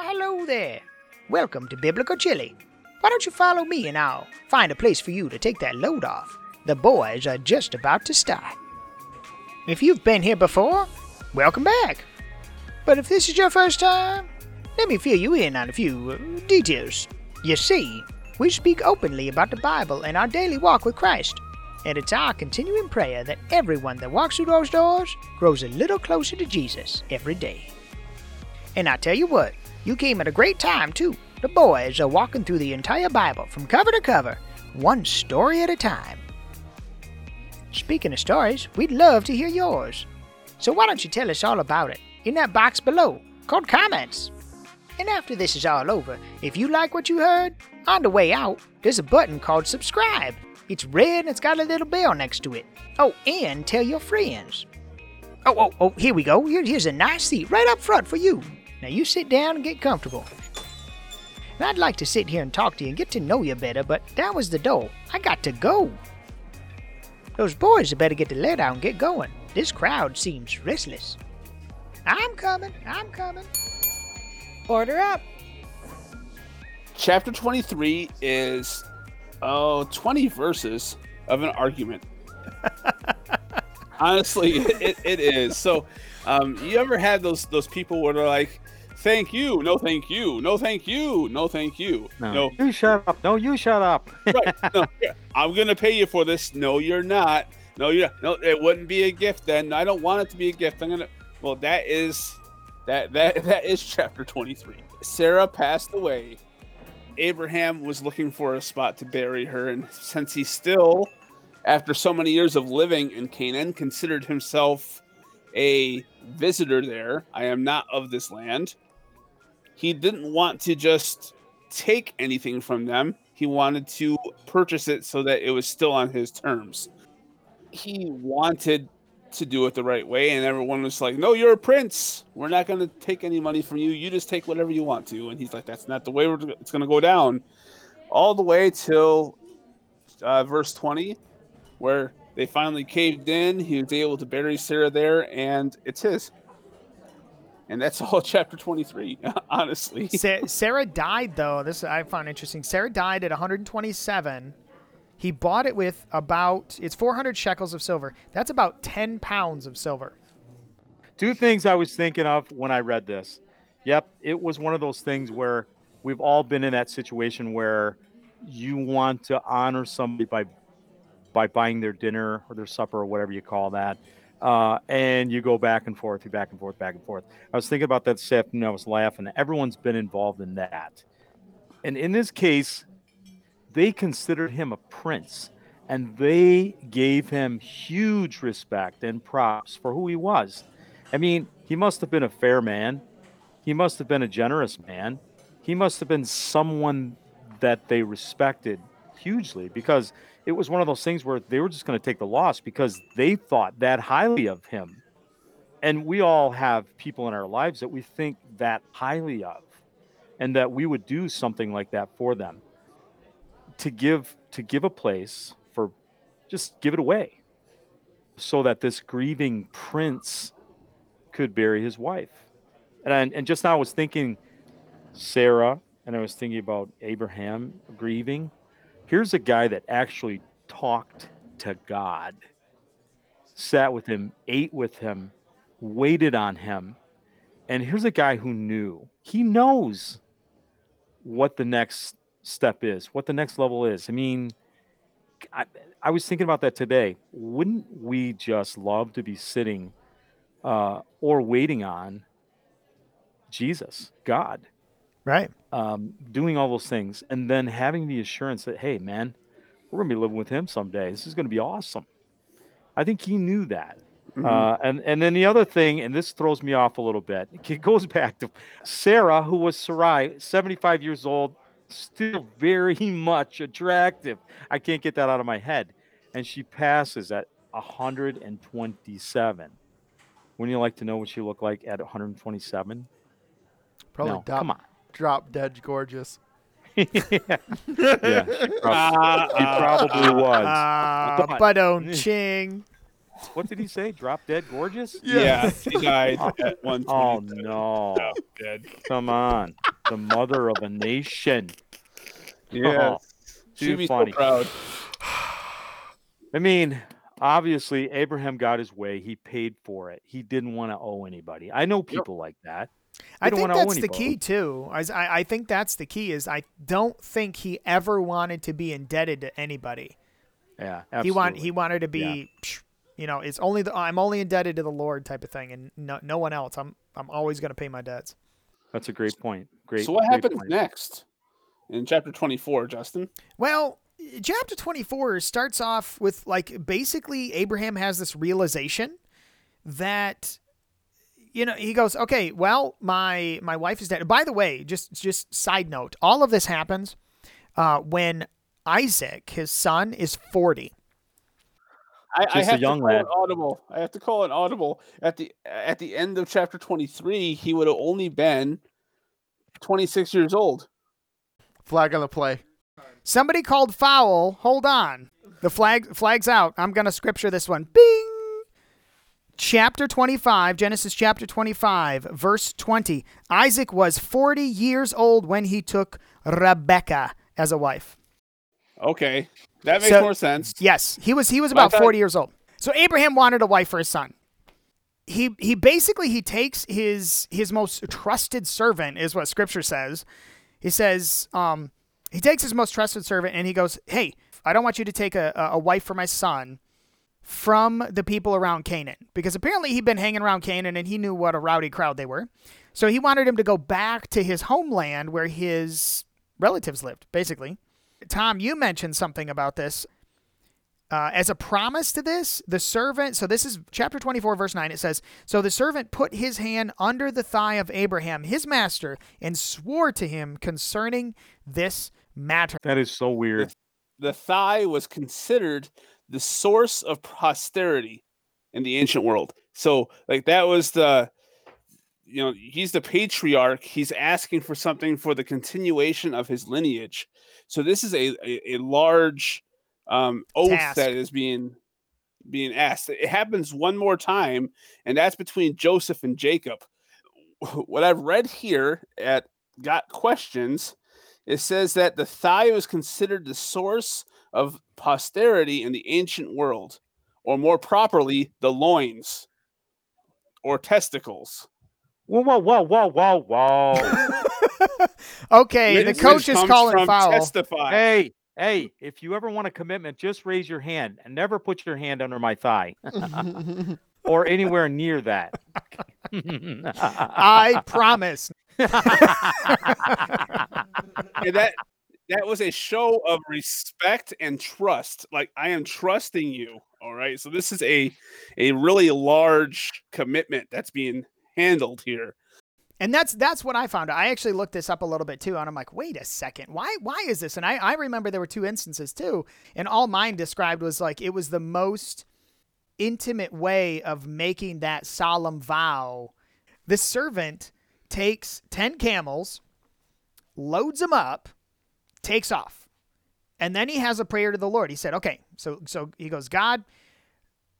Hello there. Welcome to Biblical Chili. Why don't you follow me and I'll find a place for you to take that load off? The boys are just about to start. If you've been here before, welcome back. But if this is your first time, let me fill you in on a few uh, details. You see, we speak openly about the Bible and our daily walk with Christ. And it's our continuing prayer that everyone that walks through those doors grows a little closer to Jesus every day. And I tell you what, you came at a great time, too. The boys are walking through the entire Bible from cover to cover, one story at a time. Speaking of stories, we'd love to hear yours. So why don't you tell us all about it in that box below called comments? And after this is all over, if you like what you heard, on the way out, there's a button called subscribe. It's red and it's got a little bell next to it. Oh, and tell your friends. Oh, oh, oh, here we go. Here, here's a nice seat right up front for you. Now you sit down and get comfortable. And I'd like to sit here and talk to you and get to know you better, but that was the door. I got to go. Those boys had better get the lead out and get going. This crowd seems restless. I'm coming. I'm coming. Order up. Chapter 23 is, oh, 20 verses of an argument. Honestly, it, it is. So, um, you ever had those those people where they're like, "Thank you, no, thank you, no, thank you, no, thank you, No, no, you shut up. No, you shut up. right, no, yeah, I'm gonna pay you for this. No, you're not. No, you're no. It wouldn't be a gift then. I don't want it to be a gift. I'm gonna. Well, that is that that that is chapter 23. Sarah passed away. Abraham was looking for a spot to bury her, and since he still, after so many years of living in Canaan, considered himself a visitor there, I am not of this land. He didn't want to just take anything from them. He wanted to purchase it so that it was still on his terms. He wanted to do it the right way, and everyone was like, "No, you're a prince. We're not going to take any money from you. You just take whatever you want to." And he's like, "That's not the way it's going to go down." All the way till uh, verse twenty, where they finally caved in. He was able to bury Sarah there, and it's his. And that's all chapter twenty-three. Honestly, Sa- Sarah died though. This I found interesting. Sarah died at 127. He bought it with about it's 400 shekels of silver. That's about 10 pounds of silver. Two things I was thinking of when I read this. Yep, it was one of those things where we've all been in that situation where you want to honor somebody by by buying their dinner or their supper or whatever you call that. Uh, and you go back and forth, you back and forth, back and forth. I was thinking about that this afternoon. I was laughing. Everyone's been involved in that. And in this case, they considered him a prince and they gave him huge respect and props for who he was. I mean, he must have been a fair man. He must have been a generous man. He must have been someone that they respected hugely because it was one of those things where they were just going to take the loss because they thought that highly of him. And we all have people in our lives that we think that highly of and that we would do something like that for them. To give to give a place for just give it away so that this grieving prince could bury his wife. And and just now i was thinking sarah and i was thinking about abraham grieving here's a guy that actually talked to god sat with him ate with him waited on him and here's a guy who knew he knows what the next step is, what the next level is. I mean, I, I was thinking about that today. Wouldn't we just love to be sitting uh, or waiting on Jesus, God, Right. um, doing all those things, and then having the assurance that, hey, man, we're going to be living with Him someday. This is going to be awesome. I think He knew that. Uh, and and then the other thing, and this throws me off a little bit. It goes back to Sarah, who was Sarai, seventy-five years old, still very much attractive. I can't get that out of my head, and she passes at hundred and twenty-seven. Wouldn't you like to know what she looked like at one hundred and twenty-seven? Probably no, come on. Drop dead gorgeous. yeah, yeah, she, prob- Ah, she probably was. Uh, But- but don't ching. what did he say? Drop dead gorgeous? Yeah, he died at one. Oh no! dead. Come on, the mother of a nation. Yeah, Oh, too be funny. so proud. I mean, obviously, Abraham got his way. He paid for it. He didn't want to owe anybody. I know people like that. I don't think wanna owe that's the anybody. key too. I, I think that's the key is I don't think he ever wanted to be indebted to anybody. Yeah, He want he wanted to be, psh, you know, it's only the I'm only indebted to the Lord type of thing, and no no one else. I'm I'm always going to pay my debts. That's a great point. Great. So what great happens point. next in chapter twenty-four, Justin? Well, chapter 24 starts off with like basically Abraham has this realization that you know, he goes, "Okay, well, my my wife is dead." By the way, just just side note, all of this happens uh, when Isaac, his son, is 40. I, I Just a have young to call lad. an audible. I have to call an audible at the at the end of chapter twenty-three. He would have only been twenty-six years old. Flag on the play. Somebody called foul. Hold on. The flag flag's out. I'm going to scripture this one. Bing. Chapter 25, Genesis chapter 25, verse 20. Isaac was 40 years old when he took Rebekah as a wife. Okay, that makes So- more sense. Yes, he was he was about thought- 40 years old. So Abraham wanted a wife for his son. He he basically he takes his his most trusted servant is what scripture says. He says um he takes his most trusted servant and he goes, "Hey, I don't want you to take a a a wife for my son from the people around Canaan because apparently he'd been hanging around Canaan and he knew what a rowdy crowd they were. So he wanted him to go back to his homeland where his relatives lived, basically. Tom, you mentioned something about this. Uh, as a promise to this, the servant, so this is chapter 24, verse 9, it says, So the servant put his hand under the thigh of Abraham, his master, and swore to him concerning this matter. That is so weird. The thigh was considered the source of posterity in the ancient world. So, like that was the, you know, he's the patriarch. He's asking for something for the continuation of his lineage. So this is a a, a large um, oath Task. that is being being asked. It happens one more time, and that's between Joseph and Jacob. What I've read here at Got Questions, it says that the thigh was considered the source of posterity in the ancient world, or more properly, the loins or testicles. Whoa, whoa, whoa, whoa, whoa, whoa. Okay, the Lineage coach is calling from foul. Testify. hey, hey, if you ever want a commitment, just raise your hand and never put your hand under my thigh or anywhere near that. I promise. And that that was a show of respect and trust. Like I am trusting you. All right. So this is a a really large commitment that's being handled here. And that's that's what I found. I actually looked this up a little bit too, and I'm like, wait a second, why why is this? And I, I remember there were two instances too, and all mine described was like it was the most intimate way of making that solemn vow. The servant takes ten camels, loads them up, takes off, and then he has a prayer to the Lord. He said, okay, so so he goes, God,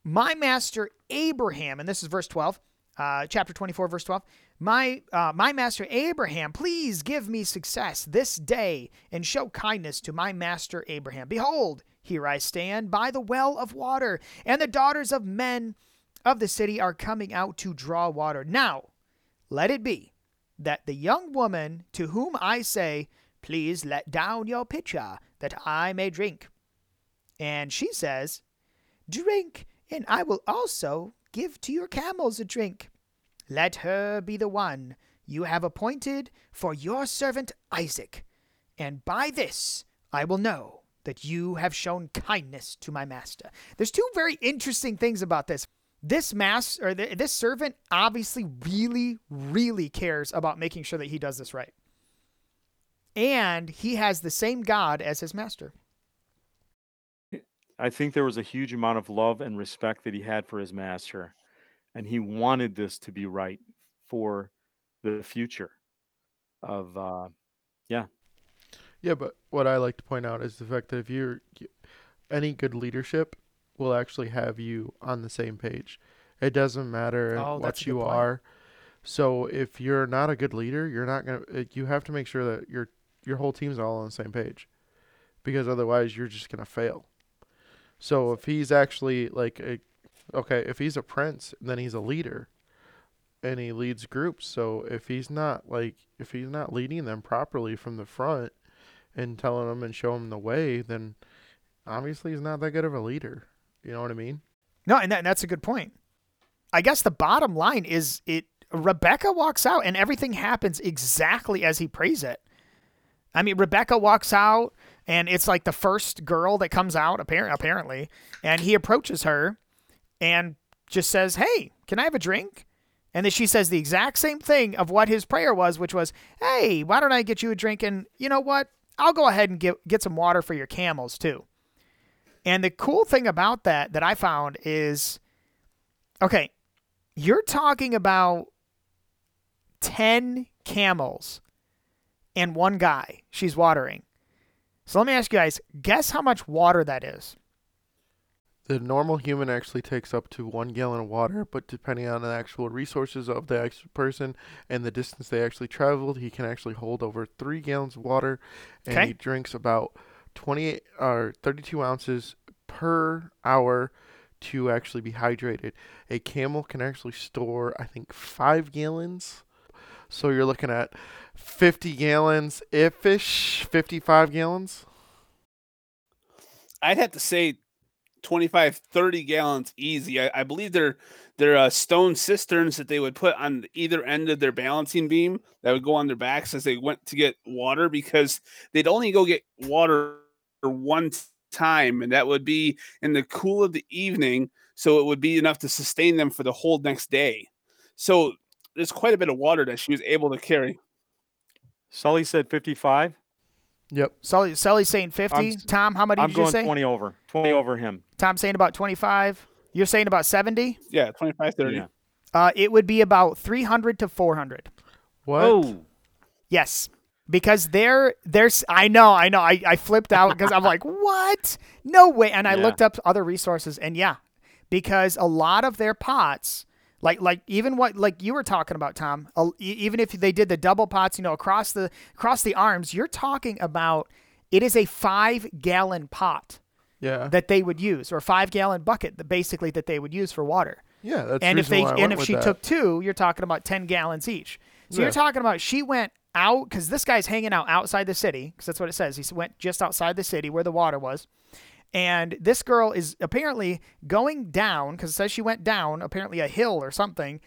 my master Abraham, and this is verse 12, uh, chapter 24, verse 12. My, uh, my master Abraham, please give me success this day and show kindness to my master Abraham. Behold, here I stand by the well of water, and the daughters of men of the city are coming out to draw water. Now, let it be that the young woman to whom I say, Please let down your pitcher that I may drink. And she says, Drink, and I will also give to your camels a drink. Let her be the one you have appointed for your servant Isaac, and by this I will know that you have shown kindness to my master. There's two very interesting things about this. This master or th- this servant obviously really, really cares about making sure that he does this right, and he has the same God as his master. I think there was a huge amount of love and respect that he had for his master, and he wanted this to be right for the future of uh, Yeah, Yeah, but what I like to point out is the fact that if you're any good leadership will actually have you on the same page. It doesn't matter Oh, that's what a you good point. are. So if you're not a good leader, you're not gonna. uh, You have to make sure that your your whole team's all on the same page, because otherwise you're just gonna fail. So if he's actually like a, okay, if he's a prince, then he's a leader, and he leads groups. So if he's not like if he's not leading them properly from the front, and telling them and showing them the way, then obviously he's not that good of a leader. You know what I mean? No, and that, that's a good point. I guess the bottom line is it. Rebecca walks out, and everything happens exactly as he prays it. I mean, Rebecca walks out, and it's like the first girl that comes out, apparent, apparently, and he approaches her, and just says, "Hey, can I have a drink?" And then she says the exact same thing of what his prayer was, which was, "Hey, why don't I get you a drink?" And you know what? I'll go ahead and get get some water for your camels too. And the cool thing about that that I found is okay, you're talking about 10 camels and one guy she's watering. So let me ask you guys, guess how much water that is? The normal human actually takes up to one gallon of water, but depending on the actual resources of the actual person and the distance they actually traveled, he can actually hold over three gallons of water, and Okay. he drinks about 28 or 32 ounces per hour to actually be hydrated. A camel can actually store, I think, five gallons. So you're looking at 50 gallons, if ish, 55 gallons. I'd have to say 25, 30 gallons easy. I, I believe they're they're uh, stone cisterns that they would put on either end of their balancing beam that would go on their backs as they went to get water because they'd only go get water one time, and that would be in the cool of the evening. So it would be enough to sustain them for the whole next day. So there's quite a bit of water that she was able to carry. Sully said 55. Yep. Sully, Sully's saying 50. I'm s- Tom, how many I'm did you going say? 20 over. 20 over him. Tom saying about 25. You're saying about 70? Yeah, 25, 30. Yeah. Uh, it would be about 300 to 400. What? Oh, Yes. Because they're there's I know, I know. I, I flipped out because I'm like, what? No way. And I Yeah. looked up other resources and yeah. Because a lot of their pots, like like even what like you were talking about, Tom, even if they did the double pots, you know, across the across the arms, you're talking about it is a five gallon pot Yeah. that they would use, or five gallon bucket that basically that they would use for water yeah. That's and if they and if she that. took two, you're talking about ten gallons each. So Yeah. you're talking about she went out because this guy's hanging out outside the city because that's what it says. He went just outside the city where the water was, and this girl is apparently going down because it says she went down apparently a hill or something.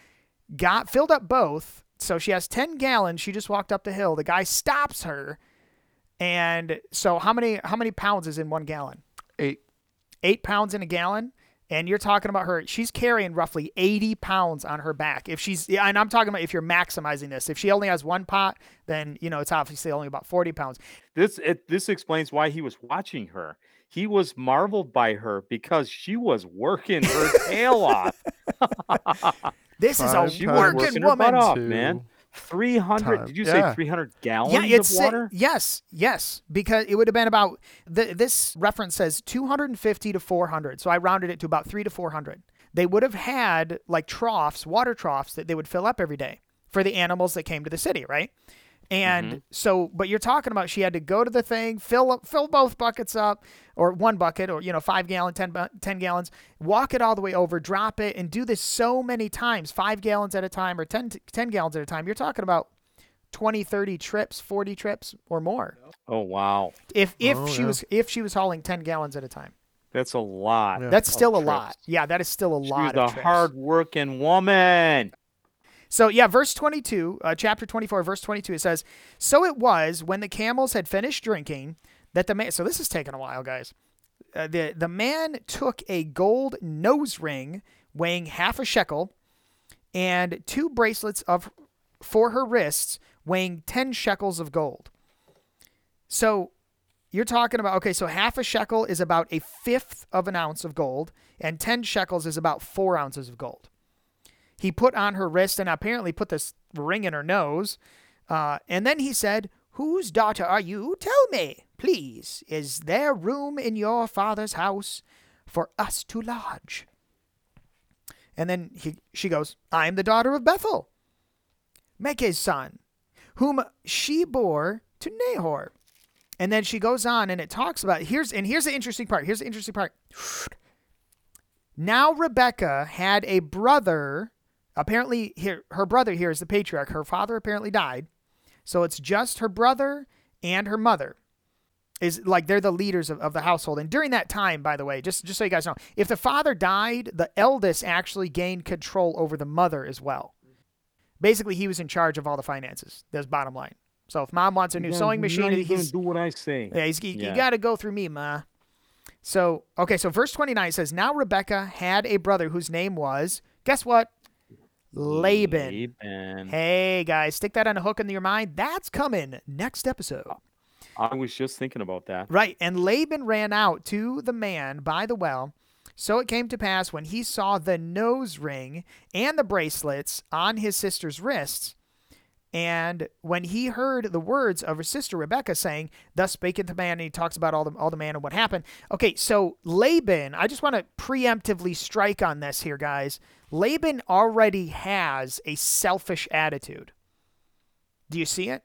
Got filled up both, so she has ten gallons. She just walked up the hill. The guy stops her, and so how many how many pounds is in one gallon? eight. eight pounds in a gallon and you're talking about her she's carrying roughly 80 pounds on her back if she's yeah, and i'm talking about if you're maximizing this if she only has one pot then you know it's obviously only about 40 pounds this it, this explains why he was watching her. He was marveled by her because she was working her tail off. this is a She was working working her woman butt off, man. 300. time- Did you yeah. say 300 gallons yeah it's of sa- water? yes yes because it would have been about the, this reference says 250 to 400 so i rounded it to about 3 to 400 they would have had like troughs water troughs that they would fill up every day for the animals that came to the city right and mm-hmm. so but you're talking about she had to go to the thing fill up fill both buckets up or one bucket or you know 5 gallon 10, bu- 10 gallons walk it all the way over drop it and do this so many times 5 gallons at a time or 10, 10 gallons at a time you're talking about 20 30 trips 40 trips or more Oh wow, if if Oh, she yeah. was if she was hauling 10 gallons at a time that's a lot. Yeah. that's still a trips. lot yeah that is still a She lot was of a hard-working woman. So, yeah, verse 22, uh, chapter 24, verse 22, it says, So it was when the camels had finished drinking that the man, so this is taking a while, guys. Uh, the, the man took a gold nose ring weighing half a shekel and two bracelets of for her wrists weighing 10 shekels of gold. So you're talking about, okay, so half a shekel is about a fifth of an ounce of gold, and 10 shekels is about four ounces of gold he put on her wrist and apparently put this ring in her nose. Uh, and then he said, Whose daughter are you? Tell me, please. Is there room in your father's house? for us to lodge. And then he, she goes, I am the daughter of Bethuel, Milcah's son, whom she bore to Nahor. And then she goes on and it talks about here's and here's the interesting part. Here's the interesting part. Now Rebecca had a brother. Apparently, here her brother here is the patriarch. Her father apparently died, so it's just her brother and her mother. Is like they're the leaders of, of the household. And during that time, by the way, just just so you guys know, if the father died, the eldest actually gained control over the mother as well. Basically, he was in charge of all the finances. That's bottom line. So if mom wants a new Yeah, sewing machine, you're gonna he's do what I say. yeah, he's, you, Yeah. got to go through me, ma. So, okay, so verse 29 says, Now Rebecca had a brother whose name was, guess what? Laban. Laban. Hey, guys, stick that on a hook into your mind. That's coming next episode. I was just thinking about that. Right. And Laban ran out to the man by the well. So it came to pass when he saw the nose ring and the bracelets on his sister's wrists, and when he heard the words of his sister Rebecca saying, Thus spaketh the man, and he talks about all the all the man and what happened. Okay, so Laban, I just want to preemptively strike on this here, guys. Laban already has a selfish attitude. Do you see it?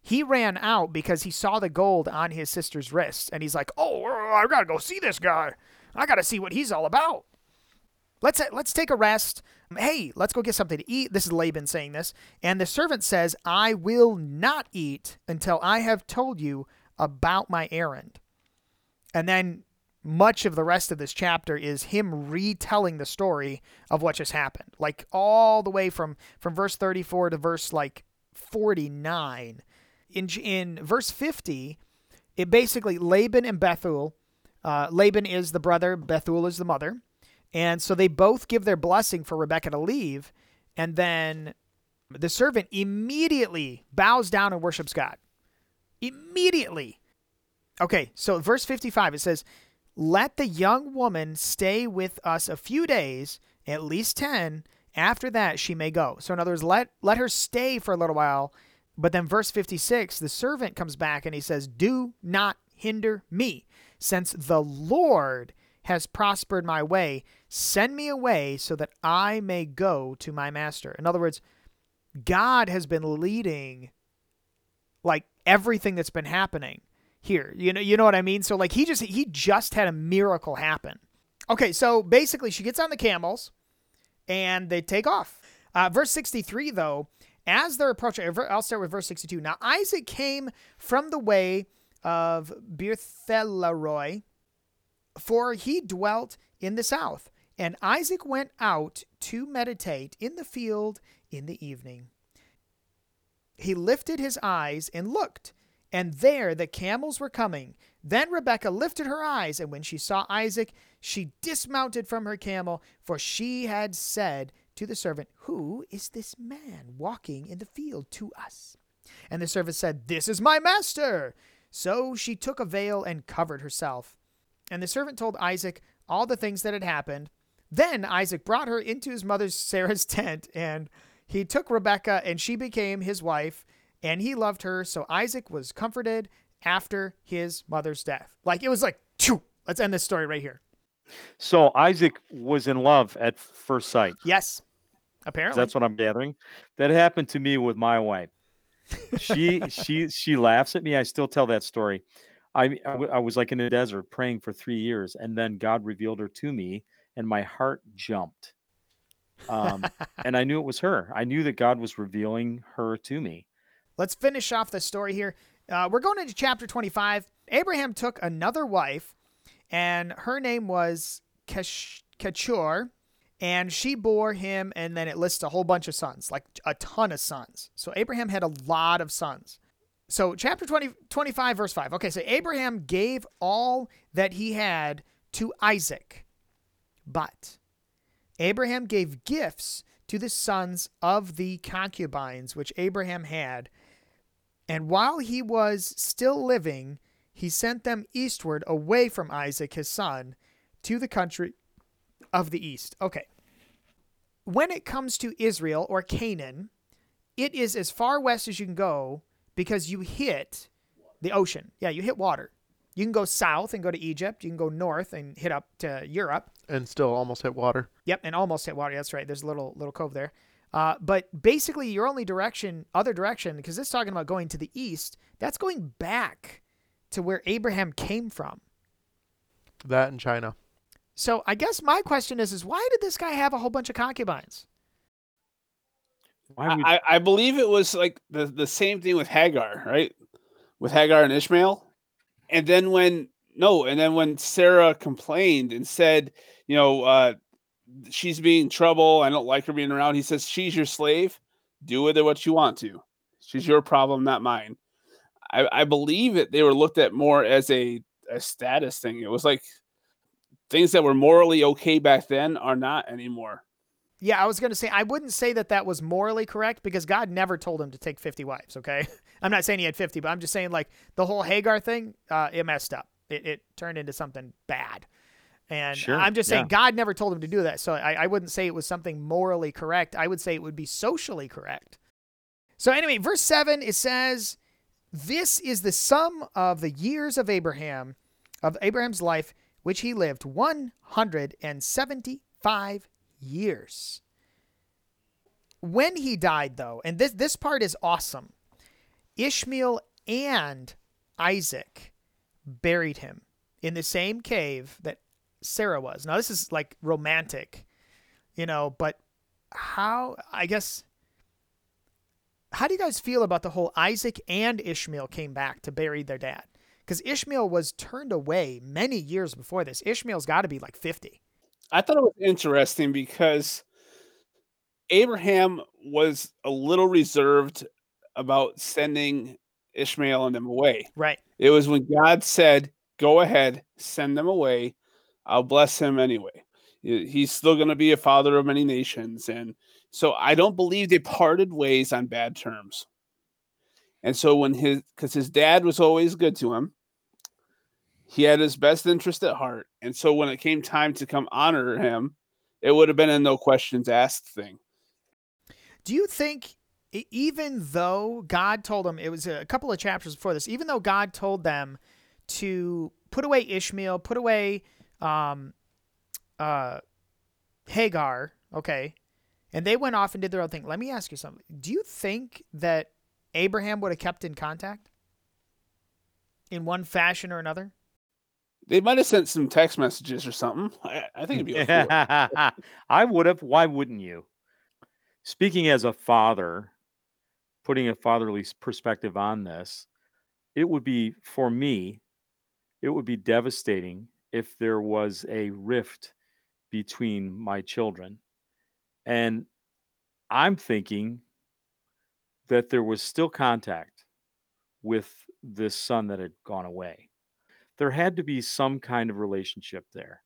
He ran out because he saw the gold on his sister's wrists, and he's like, "Oh, I gotta go see this guy. I gotta see what he's all about." Let's let's take a rest. Hey, let's go get something to eat. This is Laban saying this, and the servant says, "I will not eat until I have told you about my errand." And then much of the rest of this chapter is him retelling the story of what just happened, like all the way from from verse 34 to verse like 49 in in verse 50 it basically laban and bethuel uh, laban is the brother bethuel is the mother. And so they both give their blessing for rebecca to leave and then the servant immediately bows down and worships god. Immediately. Okay so verse 55 it says let the young woman stay with us a few days at least 10 after that she may go so in other words let let her stay for a little while but then, verse 56, the servant comes back and he says, Do not hinder me, since the Lord has prospered my way. Send me away so that I may go to my master. In other words, God has been leading like everything that's been happening here. You know, you know what I mean? So like he just he just had a miracle happen. Okay, so basically she gets on the camels and they take off. Uh, verse 63 though, as they're approaching, I'll start with verse 62. Now, Isaac came from the way of Beer Lahai Roi, for he dwelt in the south. And Isaac went out to meditate in the field in the evening. He lifted his eyes and looked, and there the camels were coming. Then Rebekah lifted her eyes, and when she saw Isaac, she dismounted from her camel, for she had said, to the servant, Who is this man walking in the field to us? And the servant said, This is my master. So she took a veil and covered herself. And the servant told Isaac all the things that had happened. Then Isaac brought her into his mother Sarah's tent, and he took Rebekah, and she became his wife, and he loved her. So Isaac was comforted after his mother's death. Like it was like, Phew! let's end this story right here. So Isaac was in love at first sight. Yes, apparently. That's what I'm gathering. That happened to me with my wife. She she she laughs at me. I still tell that story. I, I w- I was like in the desert praying for three years, and then God revealed her to me, and my heart jumped. Um, and I knew it was her. I knew that God was revealing her to me. Let's finish off the story here. Uh, we're going into chapter 25. Abraham took another wife, and her name was Kesh- and she bore him, and then it lists a whole bunch of sons, like a ton of sons. So Abraham had a lot of sons. So chapter 20, 25, verse 5. Okay, so Abraham gave all that he had to Isaac, but Abraham gave gifts to the sons of the concubines which Abraham had. And while he was still living, he sent them eastward away from Isaac his son to the country of the east. Okay. When it comes to Israel or Canaan, it is as far west as you can go because you hit the ocean. Yeah, you hit water. You can go south and go to Egypt. You can go north and hit up to Europe. and still almost hit water. Yep, and almost hit water. That's right. There's a little little cove there. Uh, but basically, your only direction, other direction, because it's talking about going to the east. That's going back to where Abraham came from. That in China. So I guess my question is: is why did this guy have a whole bunch of concubines? Why would, I, I believe it was like the, the same thing with Hagar, right? With Hagar and Ishmael. And then when no, and then when Sarah complained and said, you know, uh, she's being trouble, I don't like her being around. He says, She's your slave. Do with her what you want to. She's your problem, not mine. I, I believe it they were looked at more as a, a status thing. It was like things that were morally okay back then are not anymore. Yeah, I was going to say I wouldn't say that that was morally correct because God never told him to take 50 wives, okay? I'm not saying he had 50, but I'm just saying like the whole Hagar thing, uh, it messed up. It, it turned into something bad. And Sure, I'm just saying yeah. God never told him to do that. So I, I wouldn't say it was something morally correct. I would say it would be socially correct. So anyway, verse 7, it says, This is the sum of the years of Abraham, of Abraham's life, which he lived 175 years. When he died, though, and this this part is awesome, Ishmael and Isaac buried him in the same cave that Sarah was. Now this is like romantic, you know, but how I guess how do you guys feel about the whole Isaac and Ishmael came back to bury their dad? Because Ishmael was turned away many years before this. Ishmael's got to be like 50. I thought it was interesting because Abraham was a little reserved about sending Ishmael and them away. Right. It was when God said, Go ahead, send them away. I'll bless him anyway. He's still going to be a father of many nations. And so I don't believe they parted ways on bad terms. And so when his, because his dad was always good to him, he had his best interest at heart. And so when it came time to come honor him, it would have been a no questions asked thing. Do you think, even though God told him, it was a couple of chapters before this, even though God told them to put away Ishmael, put away um, uh, Hagar, okay, and they went off and did their own thing. Let me ask you something. Do you think that Abraham would have kept in contact in one fashion or another? They might have sent some text messages or something. I, I think it'd be cool. I would have. Why wouldn't you? Speaking as a father, putting a fatherly perspective on this, it would be for me, it would be devastating if there was a rift between my children. And I'm thinking that there was still contact with this son that had gone away. There had to be some kind of relationship there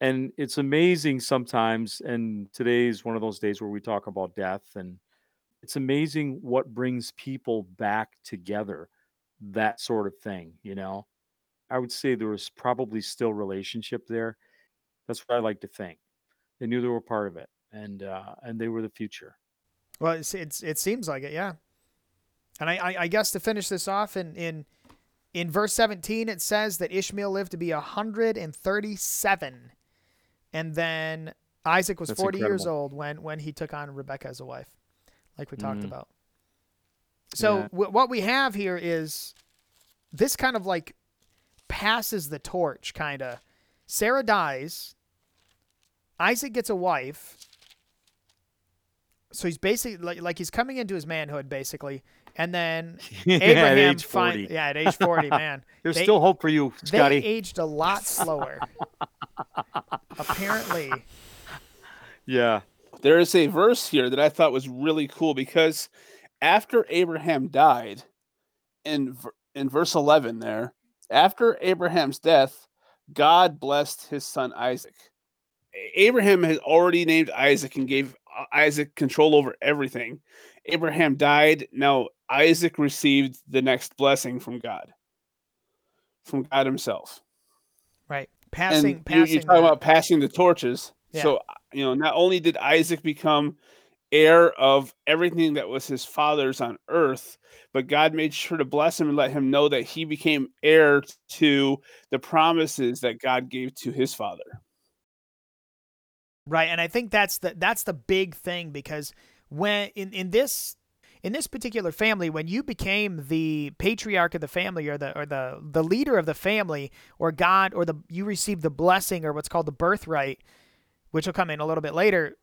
and it's amazing sometimes and today's one of those days where we talk about death and it's amazing what brings people back together that sort of thing you know i would say there was probably still relationship there that's what i like to think they knew they were part of it and uh and they were the future Well, it's, it's it seems like it, yeah. And I, I, I guess to finish this off in in in verse seventeen, it says that Ishmael lived to be hundred and thirty-seven, and then Isaac was That's forty years old when when he took on Rebecca as a wife, like we talked Mhm. about. So Yeah. wh- what we have here is this kind of like passes the torch, kind of. Sarah dies. Isaac gets a wife. So he's basically like, like he's coming into his manhood, basically, and then at Abraham fin- 40 yeah, at age forty, man, there's they- still hope for you Scotty. they aged a lot slower. Apparently, yeah There is a verse here that I thought was really cool because after Abraham died, in in verse eleven, there after Abraham's death, God blessed his son Isaac. Abraham had already named Isaac and gave uh, Isaac control over everything. Abraham died. Now Isaac received the next blessing from God, from God Himself. right? Passing, and passing. you're talking about passing the torches. Yeah. So you know, not only did Isaac become heir of everything that was his father's on earth, but God made sure to bless him and let him know that he became heir to the promises that God gave to his father. Right, and I think that's the that's the big thing because when in in this in this particular family when you became the patriarch of the family or the or the the leader of the family or God or the you received the blessing or what's called the birthright which will come in a little bit later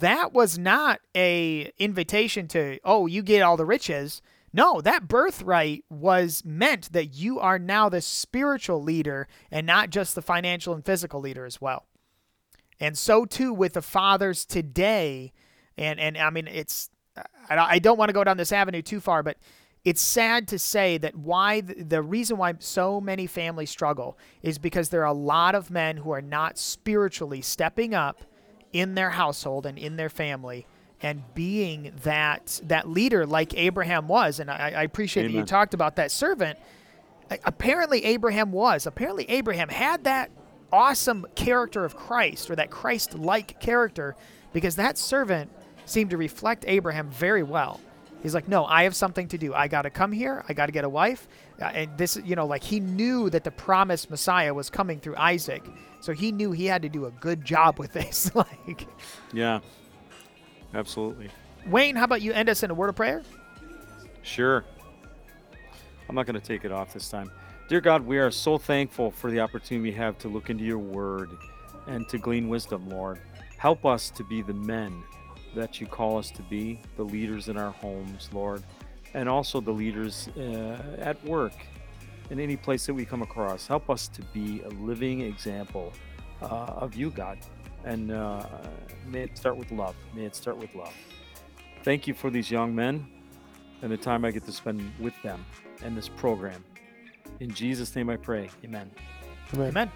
that was not a invitation to oh you get all the riches. No that birthright was meant that you are now the spiritual leader and not just the financial and physical leader as well. And so too with the fathers today. And and i mean it's i don't want to go down this avenue too far but it's sad to say that why the reason why so many families struggle is because there are a lot of men who are not spiritually stepping up in their household and in their family and being that that leader like Abraham was. And I, I appreciate Amen. that you talked about that servant. Apparently Abraham was. Apparently Abraham had that awesome character of Christ or that Christ-like character because that servant seemed to reflect Abraham very well. He's like, no, I have something to do. I got to come here. I got to get a wife. Uh, and this, you know, like he knew that the promised Messiah was coming through Isaac. So he knew he had to do a good job with this. like, Yeah. Absolutely. Wayne, how about you end us in a word of prayer? Sure. I'm not going to take it off this time. Dear God, we are so thankful for the opportunity we have to look into your word and to glean wisdom, Lord. Help us to be the men that you call us to be, the leaders in our homes, Lord, and also the leaders uh, at work, in any place that we come across. Help us to be a living example uh, of you, God. And uh, may it start with love. May it start with love. Thank you for these young men and the time I get to spend with them and this program. In Jesus' name I pray. Amen. Amen. Amen.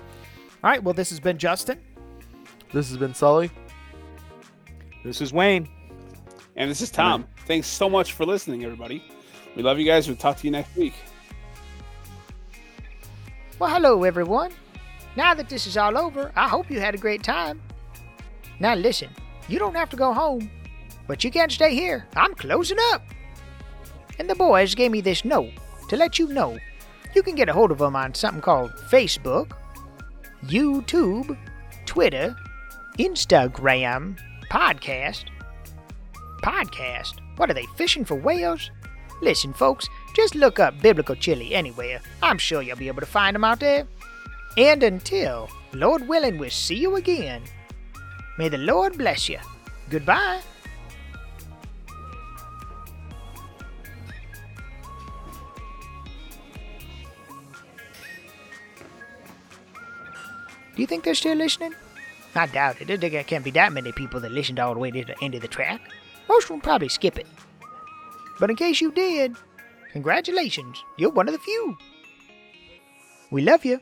All right. Well, this has been Justin. This has been Sully. This is Wayne. And this is Tom. Thanks so much for listening, everybody. We love you guys. We'll talk to you next week. Well, hello, everyone. Now that this is all over, I hope you had a great time. Now, listen, you don't have to go home, but you can't stay here. I'm closing up. And the boys gave me this note to let you know you can get a hold of them on something called Facebook, YouTube, Twitter, Instagram, podcast. Podcast? What are they, fishing for whales? Listen, folks, just look up Biblical Chili anywhere. I'm sure you'll be able to find them out there. And until, Lord willing, we'll see you again. May the Lord bless you. Goodbye. Do you think they're still listening? I doubt it. There can't be that many people that listened all the way to the end of the track. Most of them probably skip it. But in case you did, congratulations, you're one of the few. We love you.